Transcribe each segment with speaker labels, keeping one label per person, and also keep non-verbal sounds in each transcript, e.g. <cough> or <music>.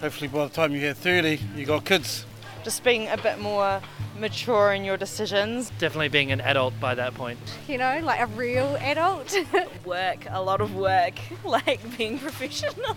Speaker 1: Hopefully, by the time you hit 30, you got kids.
Speaker 2: Just being a bit more mature in your decisions.
Speaker 3: Definitely being an adult by that point.
Speaker 4: You know, like a real adult. <laughs>
Speaker 2: work, a lot of work, <laughs> like being professional.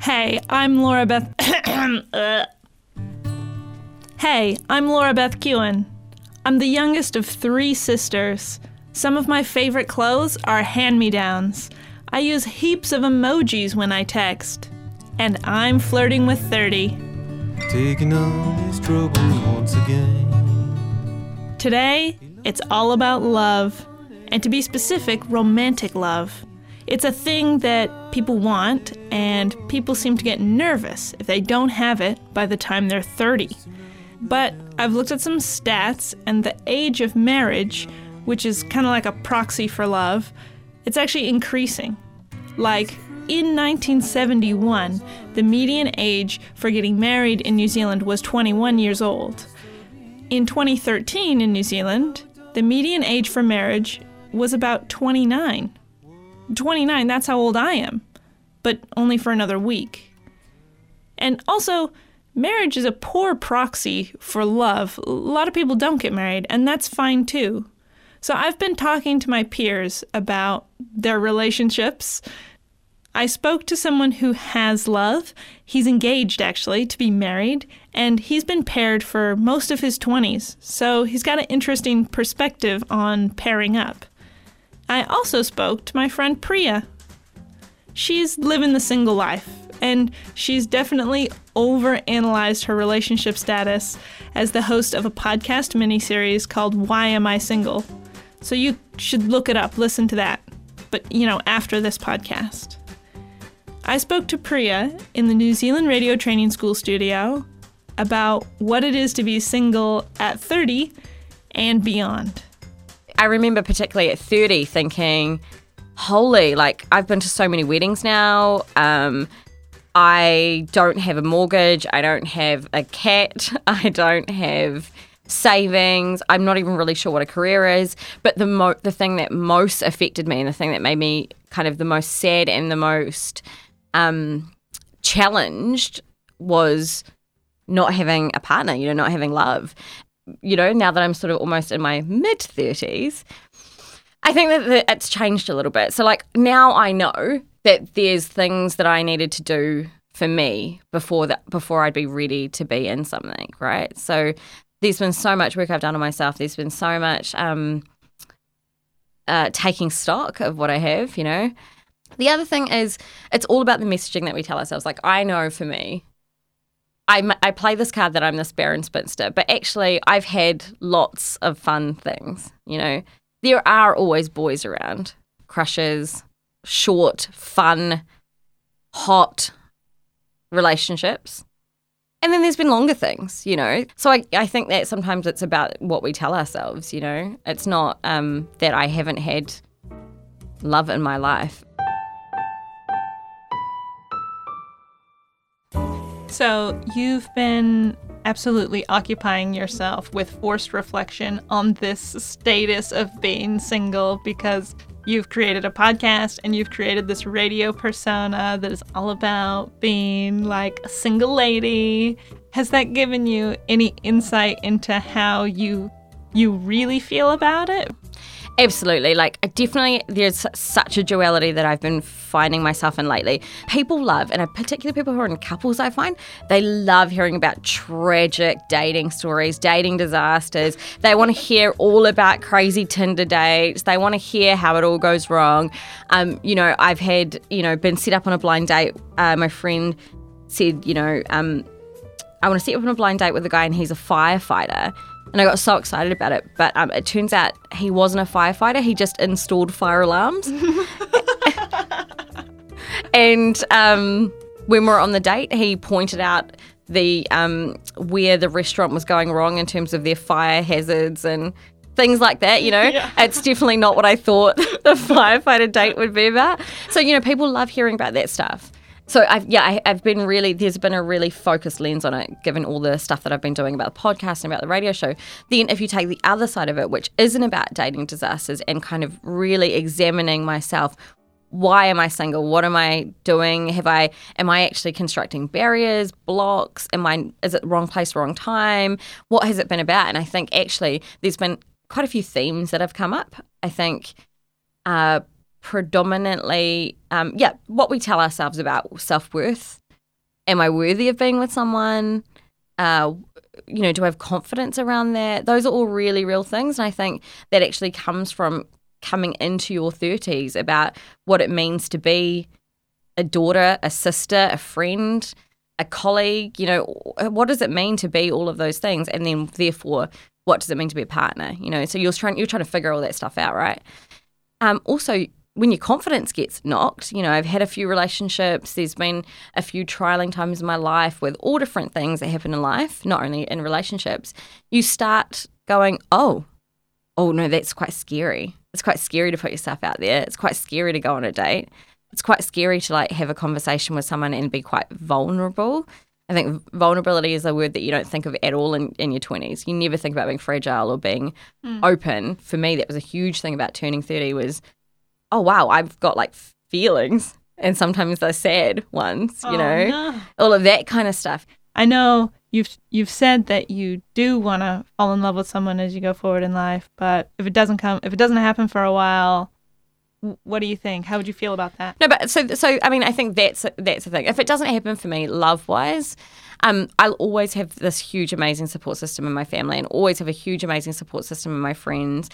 Speaker 5: Hey, I'm Laura Beth. Uh. <coughs> hey, I'm Laura Beth Keown. I'm the youngest of three sisters. Some of my favorite clothes are hand me downs. I use heaps of emojis when I text. And I'm flirting with 30.
Speaker 6: Taking on these troubles once again.
Speaker 5: Today, it's all about love. And to be specific, romantic love. It's a thing that people want, and people seem to get nervous if they don't have it by the time they're 30. But I've looked at some stats, and the age of marriage, which is kind of like a proxy for love, it's actually increasing. Like, in 1971, the median age for getting married in New Zealand was 21 years old. In 2013 in New Zealand, the median age for marriage was about 29. 29, that's how old I am, but only for another week. And also, marriage is a poor proxy for love. A lot of people don't get married, and that's fine too. So I've been talking to my peers about their relationships. I spoke to someone who has love. He's engaged, actually, to be married, and he's been paired for most of his 20s, so he's got an interesting perspective on pairing up. I also spoke to my friend Priya. She's living the single life, and she's definitely overanalyzed her relationship status as the host of a podcast miniseries called Why Am I Single? So you should look it up, listen to that. But, you know, after this podcast. I spoke to Priya in the New Zealand Radio Training School studio about what it is to be single at 30 and beyond.
Speaker 7: I remember particularly at 30 thinking, holy, like I've been to so many weddings now. Um, I don't have a mortgage. I don't have a cat. <laughs> I don't have savings. I'm not even really sure what a career is. But the mo- the thing that most affected me and the thing that made me kind of the most sad and the most um, challenged was not having a partner, you know, not having love. You know, now that I'm sort of almost in my mid 30s, I think that, it's changed a little bit. So, like, now I know that there's things that I needed to do for me before that before I'd be ready to be in something, right? So there's been so much work I've done on myself. There's been so much um, uh, taking stock of what I have, you know. The other thing is, it's all about the messaging that we tell ourselves. Like, I know for me, I, I play this card that I'm this barren spinster, but actually, I've had lots of fun things. You know, there are always boys around, crushes, short, fun, hot relationships. And then there's been longer things, you know. So I, I think that sometimes it's about what we tell ourselves, you know. It's not um, that I haven't had love in my life.
Speaker 5: So you've been absolutely occupying yourself with forced reflection on this status of being single because you've created a podcast and you've created this radio persona that is all about being like a single lady. Has that given you any insight into how you you really feel about it?
Speaker 7: Absolutely. Like, definitely, there's such a duality that I've been finding myself in lately. People love, and particularly people who are in couples, I find, they love hearing about tragic dating stories, dating disasters. They want to hear all about crazy Tinder dates. They want to hear how it all goes wrong. Um, you know, I've had, you know, been set up on a blind date. Uh, my friend said, you know, um, I want to set up on a blind date with a guy, and he's a firefighter and I got so excited about it. But um, it turns out he wasn't a firefighter; he just installed fire alarms. <laughs> and um, when we were on the date, he pointed out the um, where the restaurant was going wrong in terms of their fire hazards and things like that. You know, yeah. it's definitely not what I thought <laughs> the firefighter date would be about. So you know, people love hearing about that stuff. So I've yeah, I, have been really there's been a really focused lens on it, given all the stuff that I've been doing about the podcast and about the radio show. Then if you take the other side of it, which isn't about dating disasters and kind of really examining myself, why am I single? What am I doing? Have I am I actually constructing barriers, blocks? Am I is it wrong place, wrong time? What has it been about? And I think actually there's been quite a few themes that have come up. I think uh, predominantly, um, yeah, what we tell ourselves about self worth. Am I worthy of being with someone? Uh, you know, do I have confidence around that? Those are all really real things. And I think that actually comes from coming into your 30s about what it means to be a daughter, a sister, a friend, a colleague. You know, what does it mean to be all of those things? And then, therefore, what does it mean to be a partner? You know, so you're trying you're trying to figure all that stuff out, right? Um, also, when your confidence gets knocked, you know, I've had a few relationships. There's been a few trialing times in my life with all different things that happen in life, not only in relationships. You start going, oh, oh no, that's quite scary. It's quite scary to put yourself out there. It's quite scary to go on a date. It's quite scary to like have a conversation with someone and be quite vulnerable. I think vulnerability is a word that you don't think of at all in, in your 20s. You never think about being fragile or being hmm. open. For me, that was a huge thing about turning 30 was, oh, wow, I've got like feelings and sometimes they're sad ones, you
Speaker 5: Oh,
Speaker 7: know,
Speaker 5: no.
Speaker 7: all of that kind of stuff.
Speaker 5: I know you've you've said that you do want to fall in love with someone as you go forward in life, but if it doesn't come, if it doesn't happen for a while, what do you think? How would you feel about that?
Speaker 7: No, but so so I mean, I think that's that's the thing. If it doesn't happen for me, love wise, um, I'll always have this huge, amazing support system in my family, and always have a huge, amazing support system in my friends.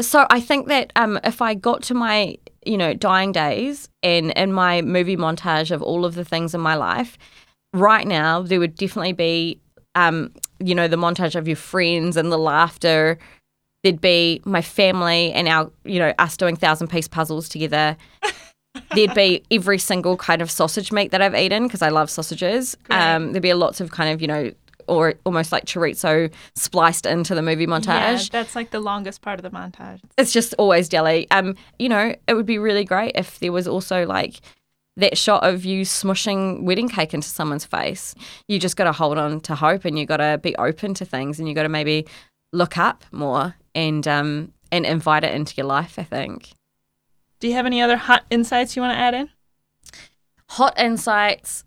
Speaker 7: So I think that um, if I got to my you know dying days and in my movie montage of all of the things in my life, right now there would definitely be um, you know the montage of your friends and the laughter. There'd be my family and our you know us doing thousand piece puzzles together <laughs> there'd be every single kind of sausage meat that I've eaten because I love sausages. Um, there'd be lots of kind of you know, or almost like chorizo spliced into the movie montage.
Speaker 5: Yeah, that's like the longest part of the montage.
Speaker 7: It's just always deli. Um, you know, it would be really great if there was also like that shot of you smushing wedding cake into someone's face. You just got to hold on to hope, and you got to be open to things, and you got to maybe look up more and um and invite it into your life. I think.
Speaker 5: Do you have any other hot insights you want to add in?
Speaker 7: hot insights.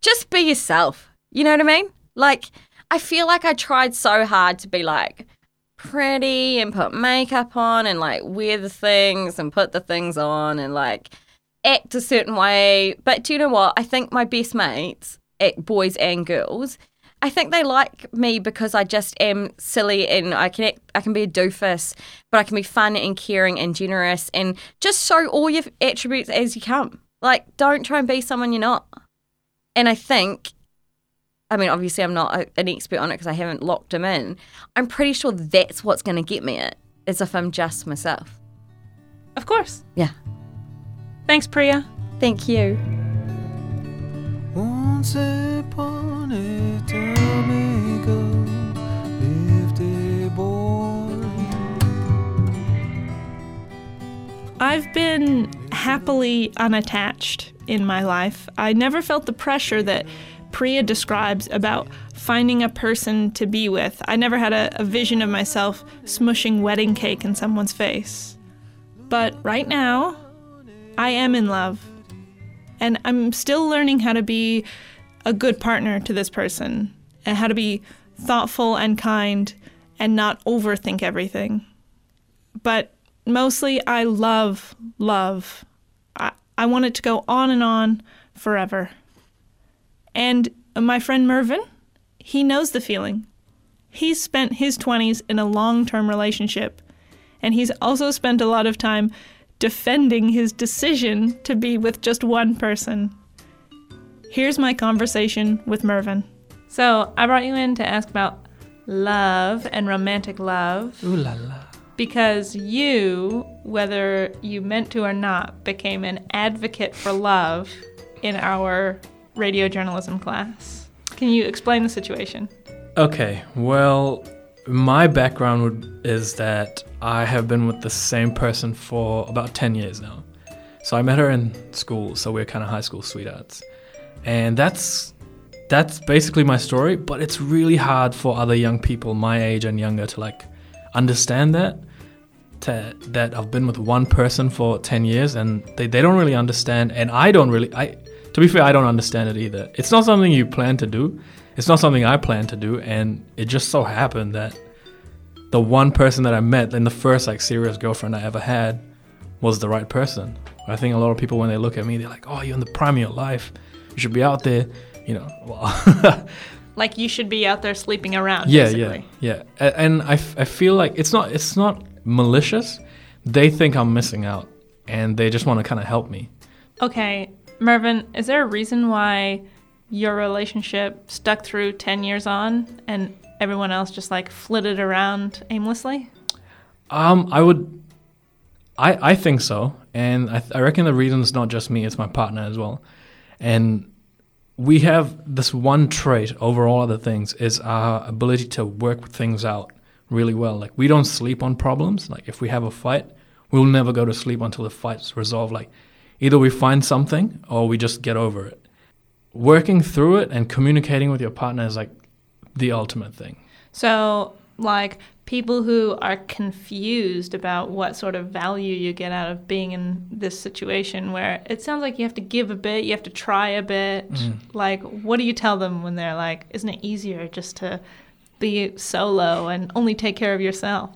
Speaker 7: Just be yourself. You know what I mean? Like, I feel like I tried so hard to be like pretty and put makeup on and like wear the things and put the things on and like act a certain way. But do you know what? I think my best mates, eh, boys and girls, I think they like me because I just am silly and I can act, I can be a doofus, but I can be fun and caring and generous and just show all your attributes as you come. Like, don't try and be someone you're not. And I think, I mean, obviously, I'm not a, an expert on it because I haven't locked them in. I'm pretty sure that's what's going to get me it, is if I'm just myself.
Speaker 5: Of course.
Speaker 7: Yeah.
Speaker 5: Thanks, Priya.
Speaker 7: Thank you.
Speaker 6: Once upon a time ago lived a boy.
Speaker 5: I've been happily unattached in my life. I never felt the pressure that Priya describes about finding a person to be with. I never had a, a vision of myself smushing wedding cake in someone's face. But right now, I am in love. And I'm still learning how to be a good partner to this person and how to be thoughtful and kind and not overthink everything. But mostly, I love love. I, I want it to go on and on forever. And my friend Mervin, he knows the feeling. He's spent his 20s in a long term relationship, and he's also spent a lot of time defending his decision to be with just one person. Here's my conversation with Mervin. So, I brought you in to ask about love and romantic love
Speaker 8: Ooh la la.
Speaker 5: because you, whether you meant to or not, became an advocate for love in our radio journalism class. Can you explain the situation?
Speaker 8: Okay, well, my background would, is that I have been with the same person for about 10 years now. So I met her in school, so we're kind of high school sweethearts. And that's that's basically my story, but it's really hard for other young people my age and younger to like understand that to, that I've been with one person for 10 years and they, they don't really understand and I don't really I to be fair I don't understand it either. It's not something you plan to do. It's not something I plan to do and it just so happened that the one person that I met and the first like serious girlfriend I ever had was the right person. I think a lot of people when they look at me they're like, "Oh, you're in the prime of your life. You should be out there." You know, <laughs> well,
Speaker 5: Like you should be out there sleeping around.
Speaker 8: yeah,
Speaker 5: basically.
Speaker 8: yeah, yeah. And I feel like it's not it's not malicious. They think I'm missing out, and they just want to kind of help me.
Speaker 5: Okay, Mervin, is there a reason why your relationship stuck through 10 years on and everyone else just like flitted around aimlessly?
Speaker 8: Um, I would, I I think so, and I, I reckon the reason is not just me; it's my partner as well, and we have this one trait over all other things is our ability to work things out really well. Like we don't sleep on problems. Like if we have a fight, we'll never go to sleep until the fight's resolved. Like either we find something or we just get over it. Working through it and communicating with your partner is like the ultimate thing.
Speaker 5: So, like people who are confused about what sort of value you get out of being in this situation where it sounds like you have to give a bit, you have to try a bit. Mm. Like, what do you tell them when they're like, isn't it easier just to be solo and only take care of yourself?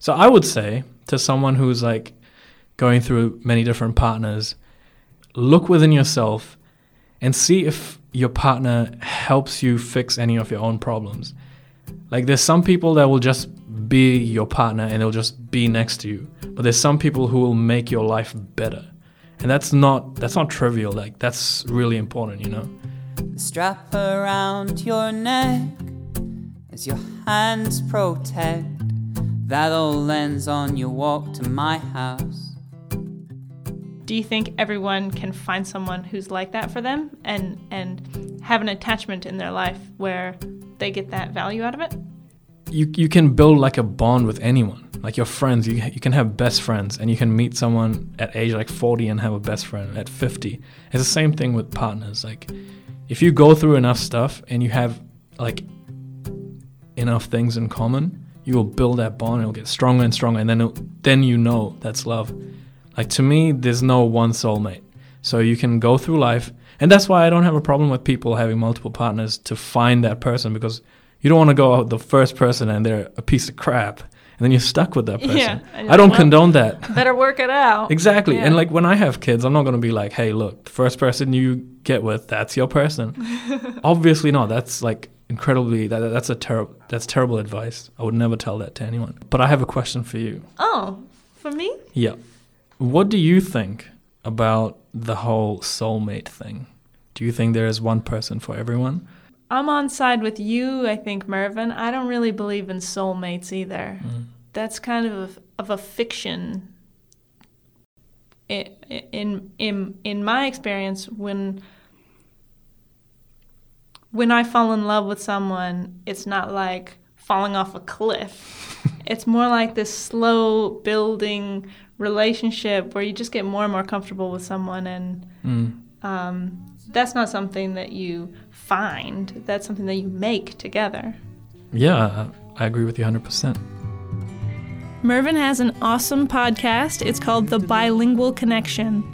Speaker 8: So I would say to someone who's like going through many different partners, look within yourself and see if your partner helps you fix any of your own problems. Like there's some people that will just be your partner and they'll just be next to you. But there's some people who will make your life better. And that's not that's not trivial. Like that's really important, you know.
Speaker 6: strap around your neck as your hands protect that old lens on your walk to my house.
Speaker 5: Do you think everyone can find someone who's like that for them and and have an attachment in their life where they get that value out of it?
Speaker 8: you you can build like a bond with anyone like your friends. You, you can have best friends and you can meet someone at age like 40 and have a best friend at 50 it's the same thing with partners. Like if you go through enough stuff and you have like enough things in common you will build that bond it'll get stronger and stronger and then then you know that's love like to me there's no one soulmate so you can go through life and that's why i don't have a problem with people having multiple partners to find that person because you don't want to go out with the first person and they're a piece of crap and then you're stuck with that <laughs> person.
Speaker 5: Yeah,
Speaker 8: I don't
Speaker 5: well-
Speaker 8: condone that.
Speaker 5: Better work it out.
Speaker 8: Exactly.
Speaker 5: Yeah.
Speaker 8: And like when I have kids, I'm not going to be like, "Hey, look, the first person you get with, that's your person." <laughs> Obviously not. That's like incredibly that, that's a terrible that's terrible advice. I would never tell that to anyone. But I have a question for you.
Speaker 5: Oh, for me?
Speaker 8: Yeah. What do you think about the whole soulmate thing? Do you think there is one person for everyone?
Speaker 5: I'm on side with you, I think, Mervin. I don't really believe in soulmates either. Mm. That's kind of of a fiction. In in in my experience, when when I fall in love with someone, it's not like falling off a cliff. <laughs> it's more like this slow building relationship where you just get more and more comfortable with someone and
Speaker 8: Mm.
Speaker 5: um, that's not something that you find. That's something that you make together.
Speaker 8: Yeah, I I agree with you 100%.
Speaker 5: Mervin has an awesome podcast. It's called The Bilingual Connection.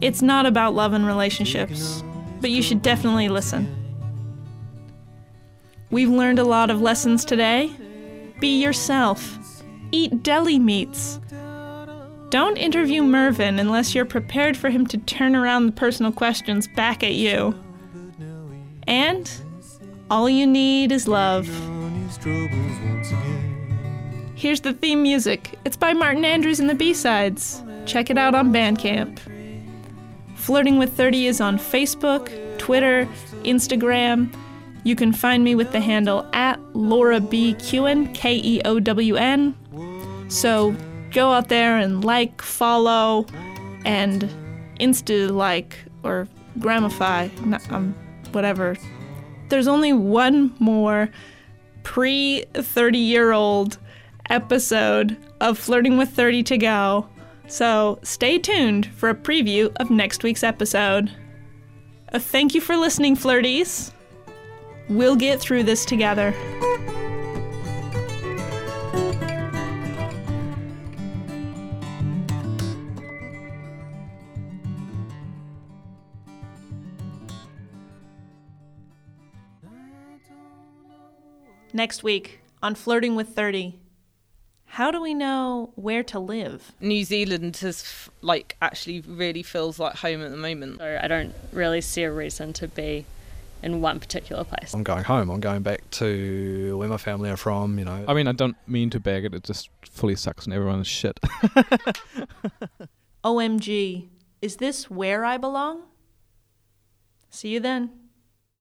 Speaker 5: It's not about love and relationships, but you should definitely listen. We've learned a lot of lessons today. Be yourself. Eat deli meats. Don't interview Mervin unless you're prepared for him to turn around the personal questions back at you. And all you need is love. Here's the theme music. It's by Martin Andrews and the B-Sides. Check it out on Bandcamp. Flirting with 30 is on Facebook, Twitter, Instagram. You can find me with the handle at Laura B. K E O W N. So go out there and like, follow, and insta like or gramify, um, whatever. There's only one more pre 30 year old episode of Flirting with 30 to go. So stay tuned for a preview of next week's episode. Uh, thank you for listening, flirties. We'll get through this together. Next week on Flirting with 30. How do we know where to live?
Speaker 2: New Zealand is f- like actually really feels like home at the moment.
Speaker 9: So I don't really see a reason to be in one particular place.
Speaker 10: I'm going home. I'm going back to where my family are from, you know.
Speaker 11: I mean, I don't mean to bag it, it just fully sucks and everyone's shit. <laughs>
Speaker 5: OMG, is this where I belong? See you then.